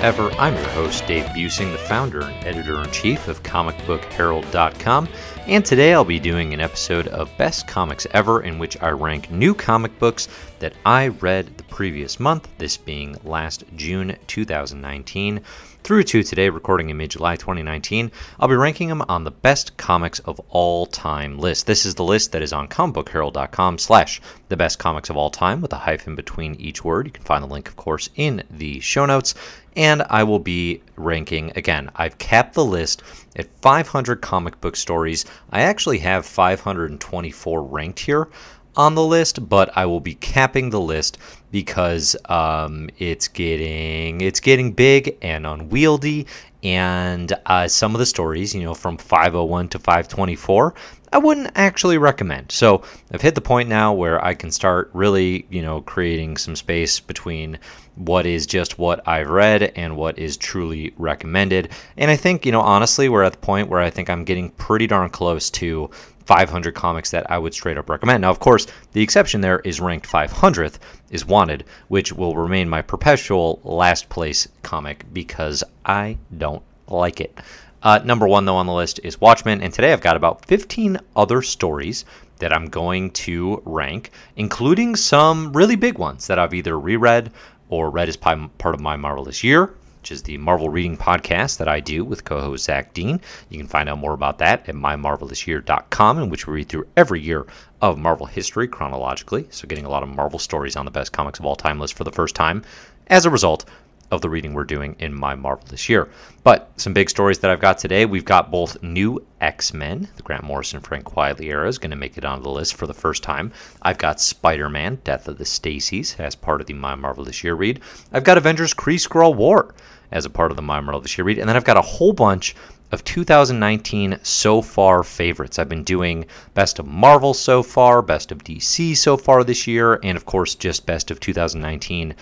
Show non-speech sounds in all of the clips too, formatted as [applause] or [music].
Ever. I'm your host, Dave Buesing, the founder and editor in chief of ComicBookHerald.com. And today I'll be doing an episode of Best Comics Ever in which I rank new comic books that I read the previous month, this being last June 2019 through to today, recording in mid July 2019. I'll be ranking them on the best comics of all time list. This is the list that is on comicbookherald.com slash the best comics of all time with a hyphen between each word. You can find the link, of course, in the show notes. And I will be ranking again. I've capped the list at 500 comic book stories. I actually have 524 ranked here on the list, but I will be capping the list because um, it's getting it's getting big and unwieldy, and uh, some of the stories, you know, from 501 to 524, I wouldn't actually recommend. So I've hit the point now where I can start really, you know, creating some space between what is just what I've read and what is truly recommended. And I think, you know, honestly, we're at the point where I think I'm getting pretty darn close to 500 comics that I would straight up recommend. Now, of course, the exception there is ranked 500th is Wanted, which will remain my perpetual last place comic because I don't like it. Uh, number one, though, on the list is Watchmen, and today I've got about 15 other stories that I'm going to rank, including some really big ones that I've either reread or read as part of my Marvelous Year, which is the Marvel Reading Podcast that I do with co host Zach Dean. You can find out more about that at mymarvelousyear.com, in which we read through every year of Marvel history chronologically. So, getting a lot of Marvel stories on the best comics of all time list for the first time as a result of the reading we're doing in my Marvelous Year. But some big stories that I've got today. We've got both new X Men, the Grant Morrison Frank Quitely era is going to make it onto the list for the first time. I've got Spider Man, Death of the Stacys, as part of the My Marvelous Year read. I've got Avengers Kree Skrull War as a part of the My Marvelous Year read. And then I've got a whole bunch of 2019 so far favorites. I've been doing best of Marvel so far, best of DC so far this year, and of course, just best of 2019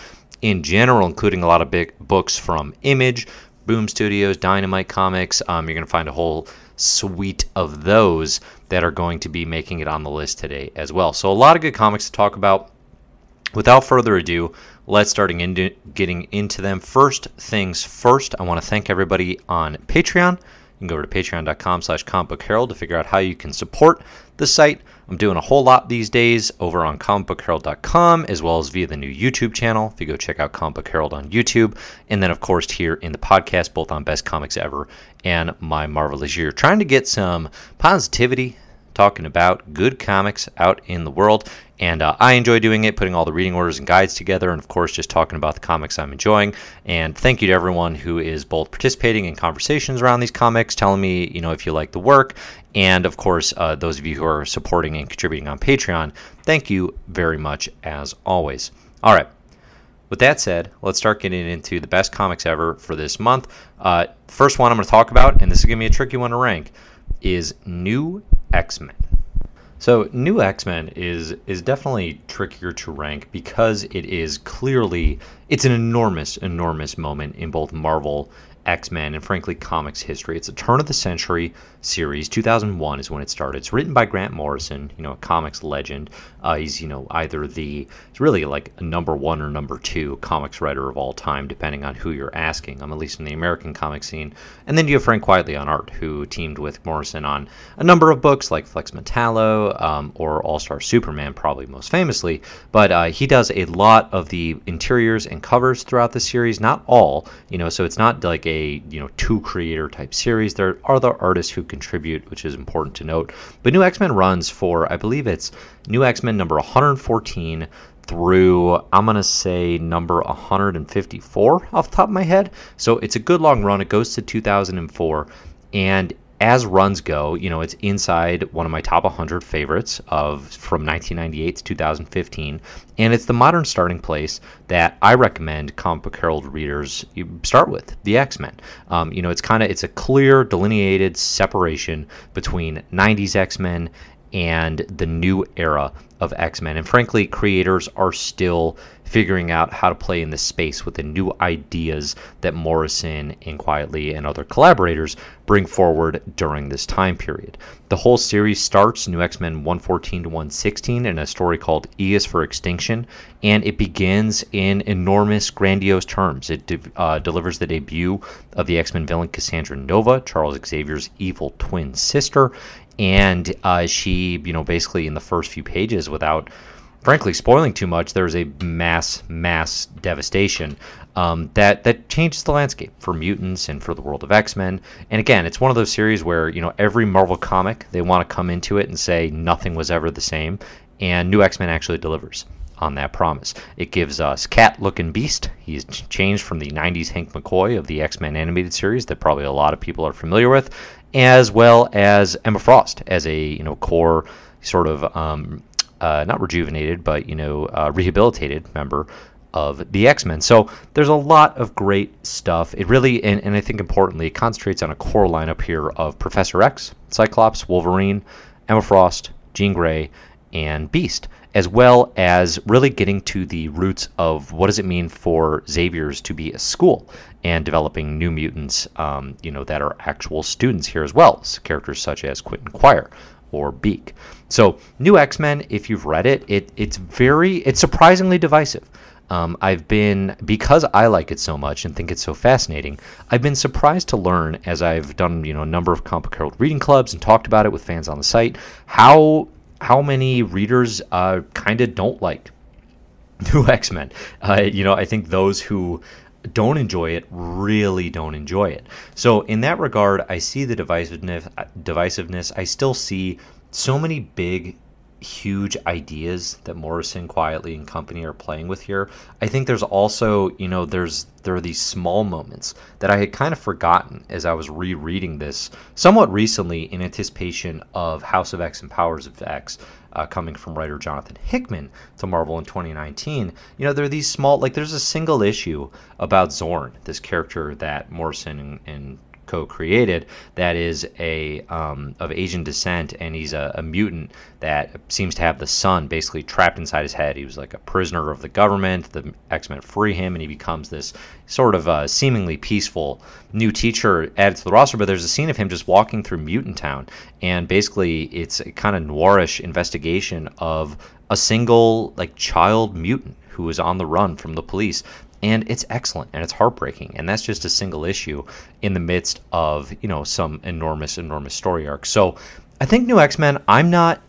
in general, including a lot of big books from Image, Boom Studios, Dynamite Comics. Um, you're going to find a whole suite of those that are going to be making it on the list today as well. So, a lot of good comics to talk about. Without further ado, let's start into, getting into them. First things first, I want to thank everybody on Patreon. You can go over to patreon.com slash comicbookherald to figure out how you can support the site. I'm doing a whole lot these days over on comicbookherald.com as well as via the new YouTube channel. If you go check out Comic Book Herald on YouTube, and then of course here in the podcast, both on Best Comics Ever and My Marvelous Year, trying to get some positivity, talking about good comics out in the world. And uh, I enjoy doing it, putting all the reading orders and guides together, and of course, just talking about the comics I'm enjoying. And thank you to everyone who is both participating in conversations around these comics, telling me, you know, if you like the work, and of course, uh, those of you who are supporting and contributing on Patreon. Thank you very much, as always. All right. With that said, let's start getting into the best comics ever for this month. Uh, first one I'm going to talk about, and this is going to be a tricky one to rank, is New X Men. So New X-Men is is definitely trickier to rank because it is clearly it's an enormous enormous moment in both Marvel X Men, and frankly, comics history. It's a turn of the century series. 2001 is when it started. It's written by Grant Morrison, you know, a comics legend. Uh, he's, you know, either the, he's really like a number one or number two comics writer of all time, depending on who you're asking. I'm at least in the American comic scene. And then you have Frank Quitely on art, who teamed with Morrison on a number of books like Flex Mentallo um, or All Star Superman, probably most famously. But uh, he does a lot of the interiors and covers throughout the series, not all, you know, so it's not like a you know two creator type series. There are the artists who contribute, which is important to note. But New X Men runs for I believe it's New X Men number 114 through I'm gonna say number 154 off the top of my head. So it's a good long run. It goes to 2004, and as runs go, you know, it's inside one of my top 100 favorites of from 1998 to 2015, and it's the modern starting place that I recommend comic book herald readers start with the X-Men. Um, you know, it's kind of it's a clear delineated separation between 90s X-Men and the new era of X Men. And frankly, creators are still figuring out how to play in this space with the new ideas that Morrison and Quitely and other collaborators bring forward during this time period. The whole series starts New X Men 114 to 116 in a story called E is for Extinction, and it begins in enormous, grandiose terms. It de- uh, delivers the debut of the X Men villain Cassandra Nova, Charles Xavier's evil twin sister, and uh, she, you know, basically in the first few pages, without frankly spoiling too much, there's a mass, mass devastation um, that that changes the landscape for mutants and for the world of X Men. And again, it's one of those series where you know every Marvel comic they want to come into it and say nothing was ever the same, and New X Men actually delivers on that promise. It gives us Cat Looking Beast. He's changed from the 90s Hank McCoy of the X Men animated series that probably a lot of people are familiar with, as well as Emma Frost as a you know core sort of um, uh, not rejuvenated but you know uh, rehabilitated member of the X Men. So there's a lot of great stuff. It really, and, and I think importantly, it concentrates on a core lineup here of Professor X, Cyclops, Wolverine, Emma Frost, Jean Grey, and Beast as well as really getting to the roots of what does it mean for Xavier's to be a school and developing new mutants, um, you know, that are actual students here as well, so characters such as Quentin Quire or Beak. So, New X Men, if you've read it, it it's very, it's surprisingly divisive. Um, I've been because I like it so much and think it's so fascinating. I've been surprised to learn as I've done you know a number of Comic Herald reading clubs and talked about it with fans on the site how how many readers uh, kind of don't like [laughs] New X Men. Uh, you know, I think those who don't enjoy it really don't enjoy it. So in that regard, I see the divisiveness. Divisiveness. I still see so many big huge ideas that Morrison Quitely and company are playing with here. I think there's also, you know, there's there are these small moments that I had kind of forgotten as I was rereading this somewhat recently in anticipation of House of X and Powers of X. Uh, coming from writer Jonathan Hickman to Marvel in 2019, you know, there are these small, like, there's a single issue about Zorn, this character that Morrison and, and co-created that is a um, of Asian descent, and he's a, a, mutant that seems to have the sun basically trapped inside his head. He was like a prisoner of the government. The X Men free him, and he becomes this sort of uh, seemingly peaceful new teacher added to the roster. But there's a scene of him just walking through Mutant Town, and basically it's a kind of noirish investigation of a single like child mutant who is on the run from the police and it's excellent and it's heartbreaking and that's just a single issue in the midst of you know some enormous enormous story arc. So i think new x-men i'm not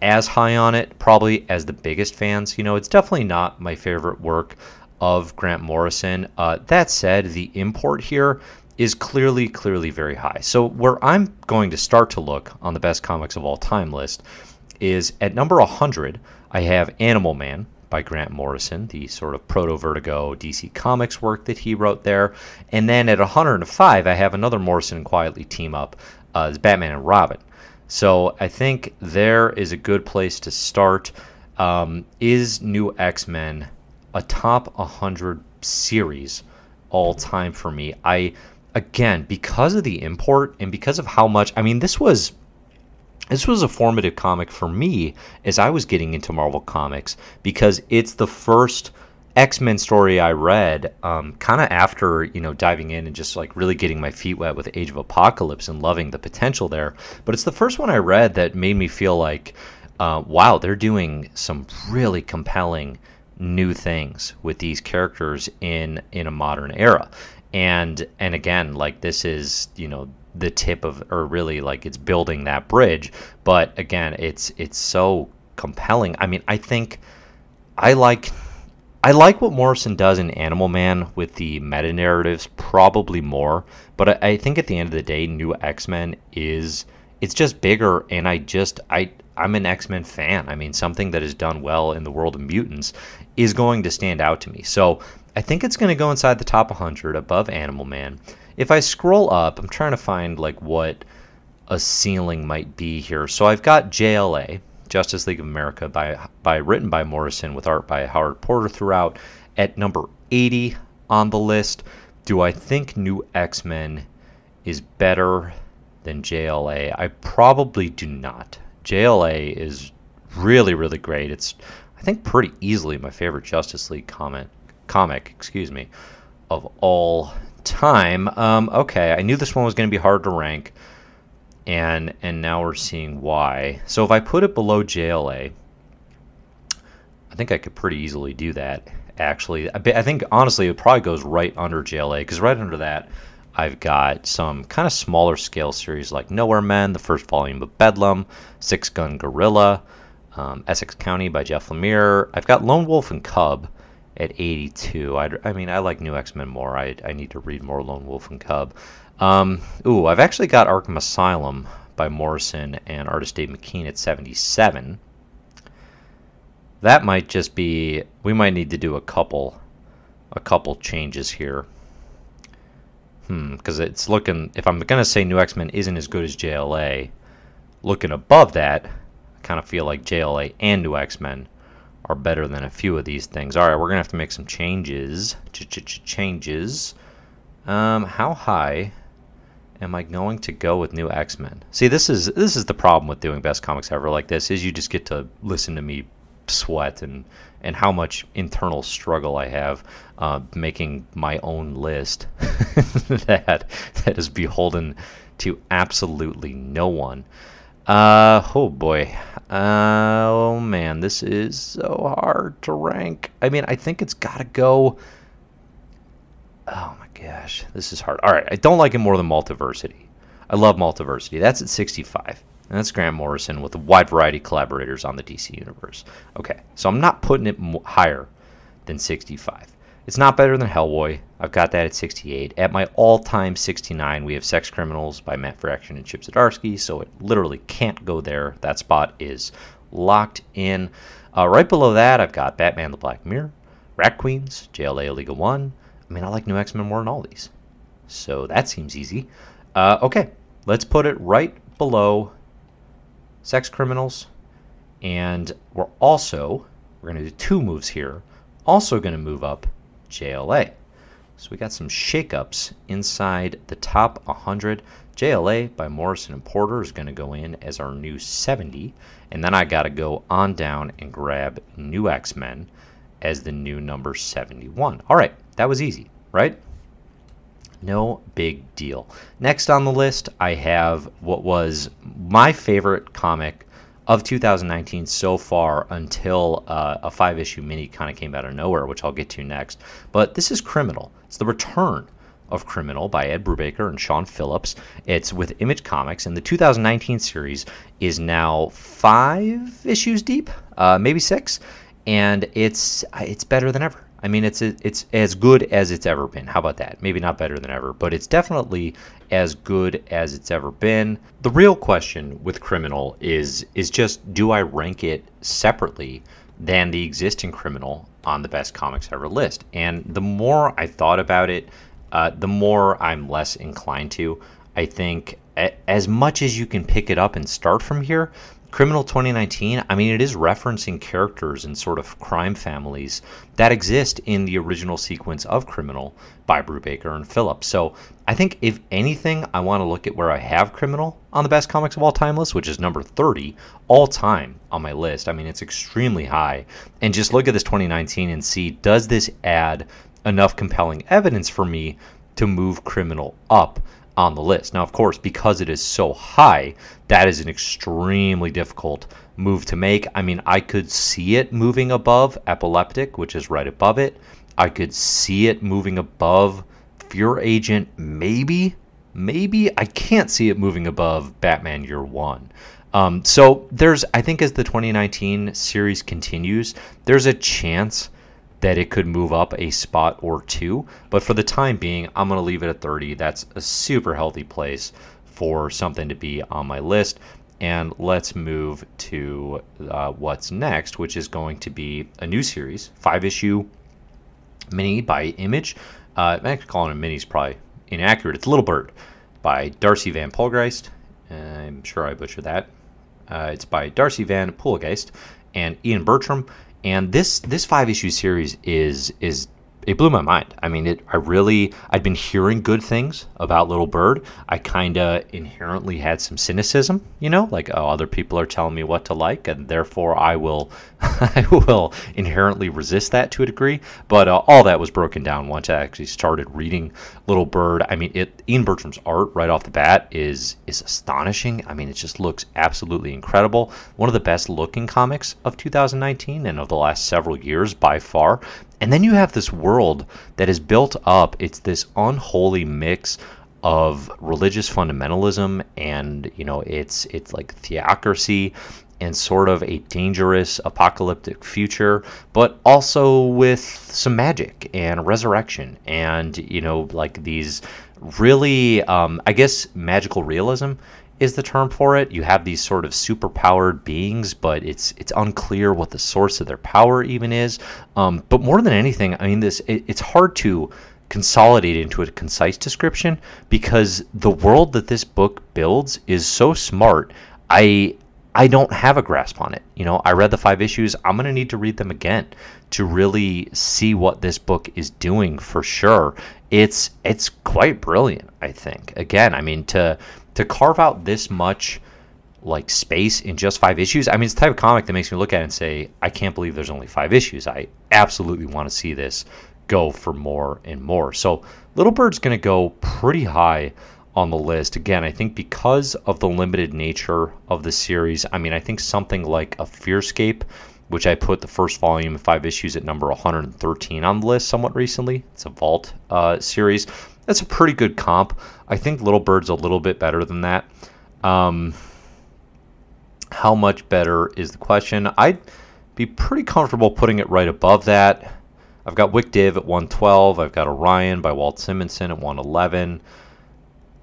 as high on it probably as the biggest fans. You know it's definitely not my favorite work of grant morrison. Uh, that said the import here is clearly clearly very high. So where i'm going to start to look on the best comics of all time list is at number 100 i have animal man by Grant Morrison, the sort of proto Vertigo DC Comics work that he wrote there. And then at 105, I have another Morrison and Quitely team up, uh, Batman and Robin. So I think there is a good place to start. Um, is New X Men a top 100 series all time for me? I again because of the import and because of how much. I mean, this was this was a formative comic for me as I was getting into Marvel Comics because it's the first X Men story I read, um, kind of after you know diving in and just like really getting my feet wet with Age of Apocalypse and loving the potential there. But it's the first one I read that made me feel like, uh, wow, they're doing some really compelling new things with these characters in in a modern era. And and again, like this is you know the tip of or really like it's building that bridge. But again it's it's so compelling. I mean i think i like i like what morrison does in animal man with the meta narratives probably more. But I, I think at the end of the day new x-men is it's just bigger. And i just i i'm an x-men fan. I mean something that is done well in the world of mutants is going to stand out to me. So i think it's going to go inside the top 100 above animal man if I scroll up, I'm trying to find like what a ceiling might be here. So I've got JLA, Justice League of America, by by written by Morrison with art by Howard Porter throughout, at number 80 on the list. Do I think New X Men is better than JLA? I probably do not. JLA is really, really great. It's, I think, pretty easily my favorite Justice League comment, comic, excuse me, of all time. Um, okay, I knew this one was going to be hard to rank, and and now we're seeing why. So if I put it below JLA, I think I could pretty easily do that. Actually, I, think honestly it probably goes right under JLA because right under that. I've got some kind of smaller scale series like Nowhere Men, the first volume of Bedlam, Six Gun Gorilla, um, Essex County by Jeff Lemire. I've got Lone Wolf and Cub at 82. I, I mean, I like New X Men more. I, I need to read more Lone Wolf and Cub. Um, ooh, I've actually got Arkham Asylum by Morrison and artist Dave McKean at 77. That might just be. We might need to do a couple, a couple changes here. Hmm, because it's looking. If I'm gonna say New X Men isn't as good as JLA, looking above that, I kind of feel like JLA and New X Men are better than a few of these things. All right, we're gonna have to make some changes. Changes. Um, how high am I going to go with new X Men? See, this is this is the problem with doing best comics ever like this is you just get to listen to me sweat and and how much internal struggle I have uh, making my own list [laughs] that that is beholden to absolutely no one. Uh, oh boy. Uh, oh man, this is so hard to rank. I mean, I think it's got to go. Oh my gosh, this is hard. All right, I don't like it more than Multiversity. I love Multiversity. That's at 65. And that's Grant Morrison with a wide variety of collaborators on the DC universe. Okay, so I'm not putting it higher than 65. It's not better than Hellboy. I've got that at 68. At my all time 69, we have Sex Criminals by Matt Fraction and Chip Zdarsky, so it literally can't go there. That spot is locked in. Uh, right below that, I've got Batman the Black Mirror, Rat Queens, JLA of One. I mean, I like New X Men more than all these. So that seems easy. Uh, okay, let's put it right below Sex Criminals. And we're also, we're going to do two moves here. Also going to move up JLA. So we got some shakeups inside the top 100. JLA by Morrison and Porter is going to go in as our new 70. And then I got to go on down and grab New X Men as the new number 71. All right, that was easy, right? No big deal. Next on the list, I have what was my favorite comic of 2019 so far until uh, a five issue mini kind of came out of nowhere, which I'll get to next. But this is Criminal. It's the return of Criminal by Ed Brubaker and Sean Phillips. It's with Image Comics, and the 2019 series is now five issues deep, uh, maybe six, and it's it's better than ever. I mean, it's it's as good as it's ever been. How about that? Maybe not better than ever, but it's definitely as good as it's ever been. The real question with Criminal is is just do I rank it separately than the existing Criminal on the best comics ever list? And the more I thought about it, uh, the more I'm less inclined to. I think as much as you can pick it up and start from here, Criminal 2019, I mean, it is referencing characters and sort of crime families that exist in the original sequence of Criminal by Brubaker and Phillips. So I think, if anything, I want to look at where I have Criminal on the best comics of all time list, which is number 30 all time on my list. I mean, it's extremely high. And just look at this 2019 and see does this add enough compelling evidence for me to move Criminal up? On the list. Now, of course, because it is so high, that is an extremely difficult move to make. I mean, I could see it moving above Epileptic, which is right above it. I could see it moving above Fear Agent, maybe. Maybe. I can't see it moving above Batman Year One. Um, so there's, I think, as the 2019 series continues, there's a chance that it could move up a spot or two. But for the time being, I'm going to leave it at 30. That's a super healthy place for something to be on my list. And let's move to uh, what's next, which is going to be a new series, five issue mini by Image. Uh, I'm actually calling it a mini is probably inaccurate. It's Little Bird by Darcy Van Poelgeest. I'm sure I butchered that. Uh, it's by Darcy Van Poelgeest and Ian Bertram and this this five issue series is is it blew my mind. I mean, it. I really, I'd been hearing good things about Little Bird. I kind of inherently had some cynicism, you know, like oh, other people are telling me what to like, and therefore I will, [laughs] I will inherently resist that to a degree. But uh, all that was broken down once I actually started reading Little Bird. I mean, it. Ian Bertram's art right off the bat is is astonishing. I mean, it just looks absolutely incredible. One of the best looking comics of 2019 and of the last several years by far. And then you have this world that is built up. It's this unholy mix of religious fundamentalism and you know it's it's like theocracy and sort of a dangerous apocalyptic future but also with some magic and resurrection and you know like these really um, i guess magical realism is the term for it. You have these sort of superpowered beings, but it's it's unclear what the source of their power even is. Um, but more than anything, I mean, this it, it's hard to consolidate into a concise description because the world that this book builds is so smart. I I don't have a grasp on it. You know, I read the five issues. I'm going to need to read them again to really see what this book is doing for sure. It's it's quite brilliant, I think. Again, I mean to to carve out this much like space in just five issues. I mean, it's the type of comic that makes me look at it and say, I can't believe there's only five issues. I absolutely want to see this go for more and more. So, Little Bird's going to go pretty high on the list. Again, I think because of the limited nature of the series, I mean, I think something like a Fearscape, which I put the first volume of five issues at number 113 on the list somewhat recently. It's a Vault uh, series that's a pretty good comp. I think Little Bird's a little bit better than that. Um, how much better is the question? I'd be pretty comfortable putting it right above that. I've got WicDiv at 112. I've got Orion by Walt Simonson at 111.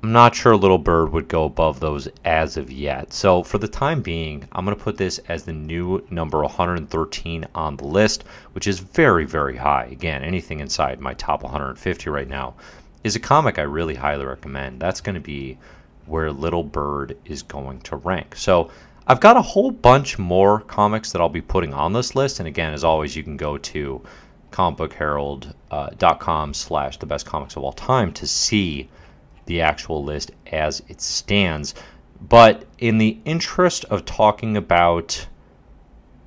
I'm not sure Little Bird would go above those as of yet. So for the time being, I'm going to put this as the new number 113 on the list, which is very, very high. Again, anything inside my top 150 right now is a comic I really highly recommend. That's going to be where Little Bird is going to rank. So I've got a whole bunch more comics that I'll be putting on this list. And again, as always, you can go to comicbookherald.com uh, slash the best comics of all time to see the actual list as it stands. But in the interest of talking about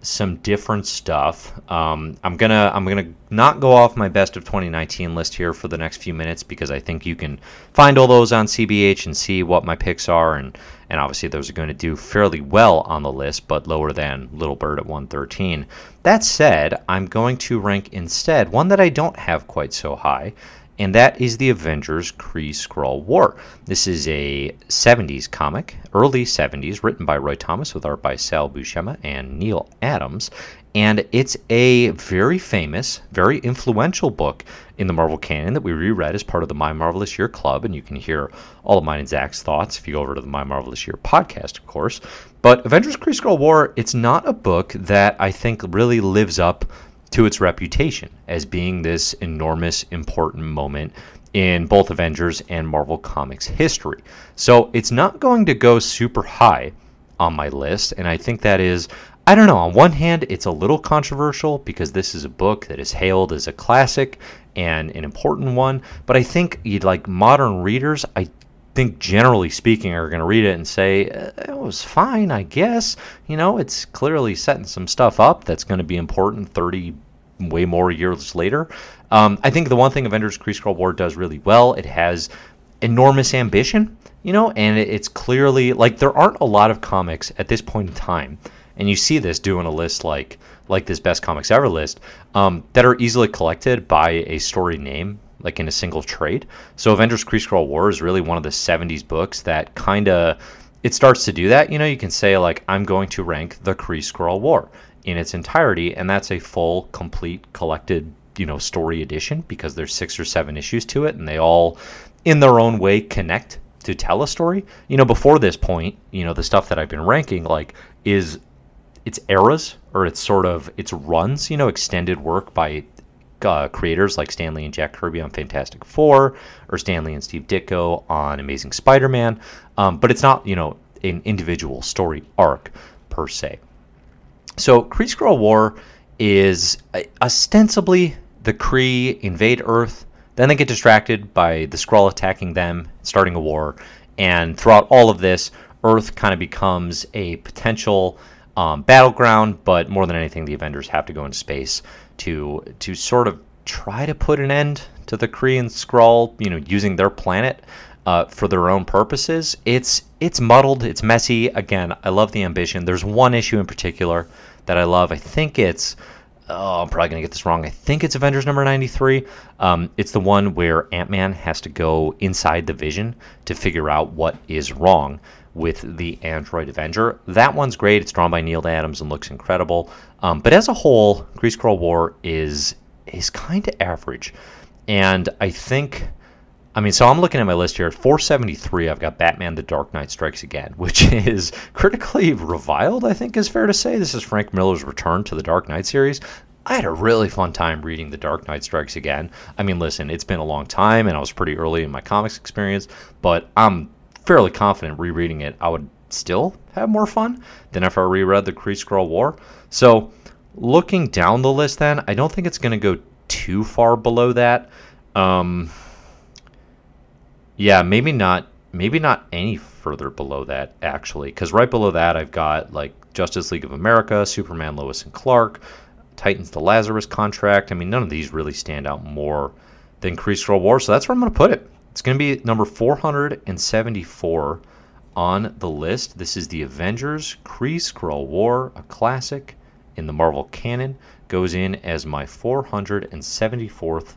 some different stuff. Um, I'm gonna I'm gonna not go off my best of 2019 list here for the next few minutes because I think you can find all those on CBH and see what my picks are and and obviously those are going to do fairly well on the list, but lower than Little Bird at 113. That said, I'm going to rank instead one that I don't have quite so high, and that is the Avengers Kree Skrull War. This is a 70s comic, early 70s, written by Roy Thomas with art by Sal Buscema and Neal Adams. And it's a very famous, very influential book in the Marvel canon that we reread as part of the My Marvelous Year Club. And you can hear all of mine and Zach's thoughts if you go over to the My Marvelous Year podcast, of course. But Avengers Kree Skrull War, it's not a book that I think really lives up to its reputation as being this enormous, important moment in both Avengers and Marvel Comics history. So it's not going to go super high on my list, and I think that is. I don't know. On one hand, it's a little controversial because this is a book that is hailed as a classic and an important one. But I think you'd like modern readers, I think generally speaking are going to read it and say it was fine i guess. You know it's clearly setting some stuff up that's going to be important 30 way more years later. Um, i think the one thing avengers kree skrull war does really well it has enormous ambition you know and it's clearly like there aren't a lot of comics at this point in time and you see this doing a list like like this best comics ever list um, that are easily collected by a story name like in a single trade. So Avengers Kree Skrull War is really one of the 70s books that kind of it starts to do that. You know, you can say like I'm going to rank the Kree Skrull War in its entirety, and that's a full, complete, collected, you know, story edition because there's six or seven issues to it, and they all, in their own way, connect to tell a story. You know, before this point, you know, the stuff that I've been ranking like is its eras or it's sort of its runs, you know, extended work by uh, creators like Stan Lee and Jack Kirby on Fantastic Four, or Stan Lee and Steve Ditko on Amazing Spider-Man. Um, but it's not, you know, an individual story arc per se. So Kree Skrull War is ostensibly the Kree invade Earth. Then they get distracted by the Skrull attacking them, starting a war. And throughout all of this, Earth kind of becomes a potential um, battleground. But more than anything, the Avengers have to go into space to to sort of try to put an end to the Kree and Skrull, you know, using their planet uh, for their own purposes. It's it's muddled, it's messy. Again, I love the ambition. There's one issue in particular that I love. I think it's oh, I'm probably gonna get this wrong. I think it's Avengers number 93. Um, it's the one where Ant Man has to go inside the Vision to figure out what is wrong with the Android Avenger. That one's great. It's drawn by Neal Adams and looks incredible. Um, but as a whole, Kree Skrull War is is kind of average, and I think. I mean, so I'm looking at my list here. At 473, I've got Batman: The Dark Knight Strikes Again, [laughs] which is critically reviled. I think is fair to say. This is Frank Miller's return to the Dark Knight series. I had a really fun time reading The Dark Knight Strikes Again. I mean, listen, it's been a long time, and I was pretty early in my comics experience, but I'm fairly confident rereading it, I would still have more fun than if I reread the Kree Skrull War. So, looking down the list, then I don't think it's going to go too far below that. Um, yeah, maybe not. Maybe not any further below that, actually, because right below that I've got like Justice League of America, Superman, Lois and Clark, Titans, the Lazarus Contract. I mean, none of these really stand out more than Kree Skrull War, so that's where I'm going to put it. It's going to be number 474 on the list. This is the Avengers Kree Skrull War, a classic in the Marvel canon. Goes in as my 474th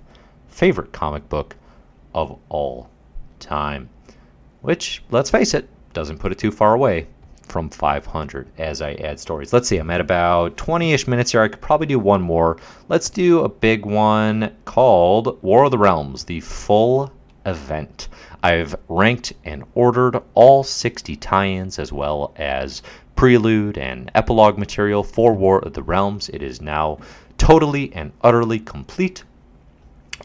favorite comic book of all time. Which, let's face it, doesn't put it too far away from 500 as I add stories. Let's see, I'm at about 20 ish minutes here. I could probably do one more. Let's do a big one called War of the Realms, the full event. I've ranked and ordered all 60 tie ins as well as prelude and epilogue material for War of the Realms. It is now totally and utterly complete.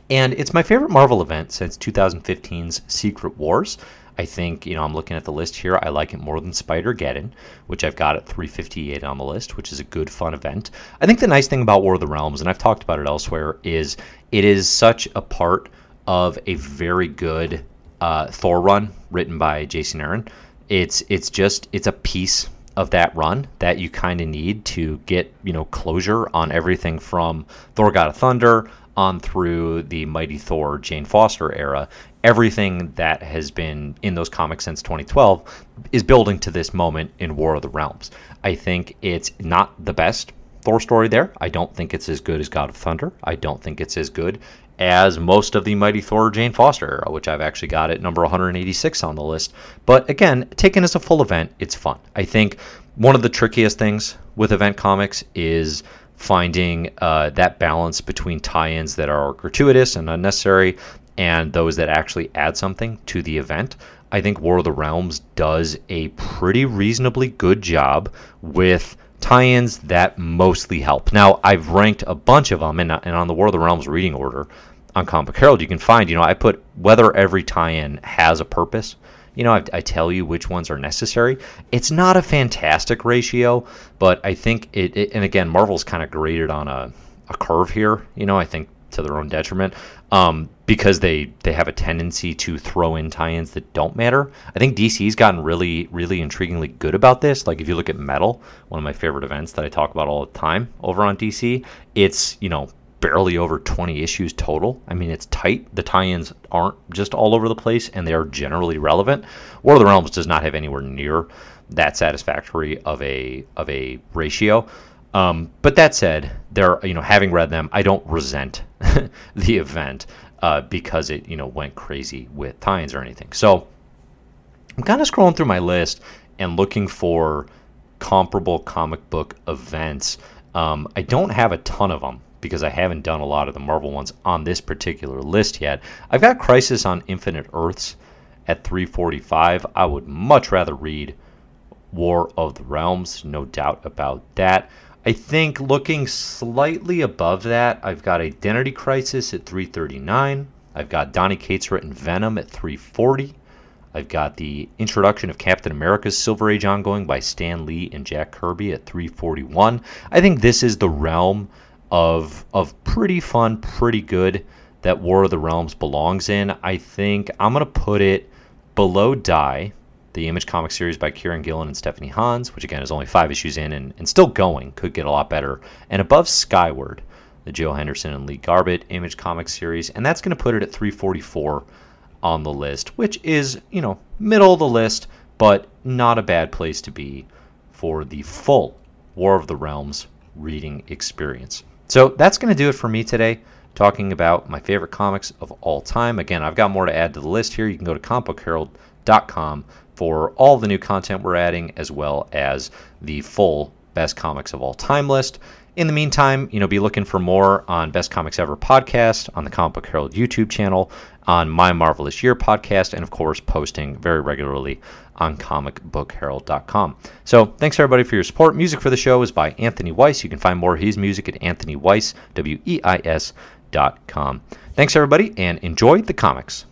And it's my favorite Marvel event since 2015's Secret Wars. I think, you know, I'm looking at the list here. I like it more than Spider Geddon, which I've got at 358 on the list, which is a good, fun event. I think the nice thing about War of the Realms, and I've talked about it elsewhere, is it is such a part of a very good uh, Thor run written by Jason Aaron. It's it's just it's a piece of that run that you kind of need to get you know closure on everything from Thor: God of Thunder on through the Mighty Thor Jane Foster era. Everything that has been in those comics since 2012 is building to this moment in War of the Realms. I think it's not the best Thor story there. I don't think it's as good as God of Thunder. I don't think it's as good as most of the Mighty Thor Jane Foster era, which I've actually got at number 186 on the list. But again, taken as a full event, it's fun. I think one of the trickiest things with event comics is finding uh, that balance between tie-ins that are gratuitous and unnecessary and those that actually add something to the event. I think War of the Realms does a pretty reasonably good job with tie-ins that mostly help. Now, I've ranked a bunch of them, and, and uh, on the War of the Realms reading order on Comic Herald, you can find, you know, I put whether every tie-in has a purpose. You know, I, I, tell you which ones are necessary. It's not a fantastic ratio, but I think it, it and again, Marvel's kind of graded on a, a curve here. You know, I think to their own detriment um, because they they have a tendency to throw in tie-ins that don't matter. I think DC's gotten really really intriguingly good about this. Like if you look at Metal, one of my favorite events that I talk about all the time over on DC, it's you know barely over 20 issues total. I mean, it's tight. The tie-ins aren't just all over the place, and they are generally relevant. War of the Realms does not have anywhere near that satisfactory of a of a ratio. Um, but that said, there, you know, having read them, I don't resent [laughs] the event uh, because it, you know, went crazy with tie-ins or anything. So I'm kind of scrolling through my list and looking for comparable comic book events. Um, I don't have a ton of them because I haven't done a lot of the Marvel ones on this particular list yet. I've got Crisis on Infinite Earths at 345. I would much rather read War of the Realms, no doubt about that. I think looking slightly above that, I've got Identity Crisis at 339. I've got Donny Cates written Venom at 340. I've got the introduction of Captain America's Silver Age ongoing by Stan Lee and Jack Kirby at 341. I think this is the realm of of pretty fun, pretty good that War of the Realms belongs in. I think I'm gonna put it below Die, the Image comic series by Kieron Gillen and Stephanie Hans, which again is only five issues in and, and still going, could get a lot better. And above Skyward, the Joe Henderson and Lee Garbett Image comic series, and that's going to put it at 344 on the list, which is, you know, middle of the list, but not a bad place to be for the full War of the Realms reading experience. So that's going to do it for me today, talking about my favorite comics of all time. Again, I've got more to add to the list here. You can go to comicbookherald.com for all the new content we're adding, as well as the full best comics of all time list. In the meantime, you know, be looking for more on Best Comics Ever podcast, on the Comic Book Herald YouTube channel, on My Marvelous Year podcast, and of course, posting very regularly on comicbookherald.com. So, thanks everybody for your support. Music for the show is by Anthony Weiss. You can find more of his music at Anthony Weiss, W E I S dot com. Thanks everybody, and enjoy the comics.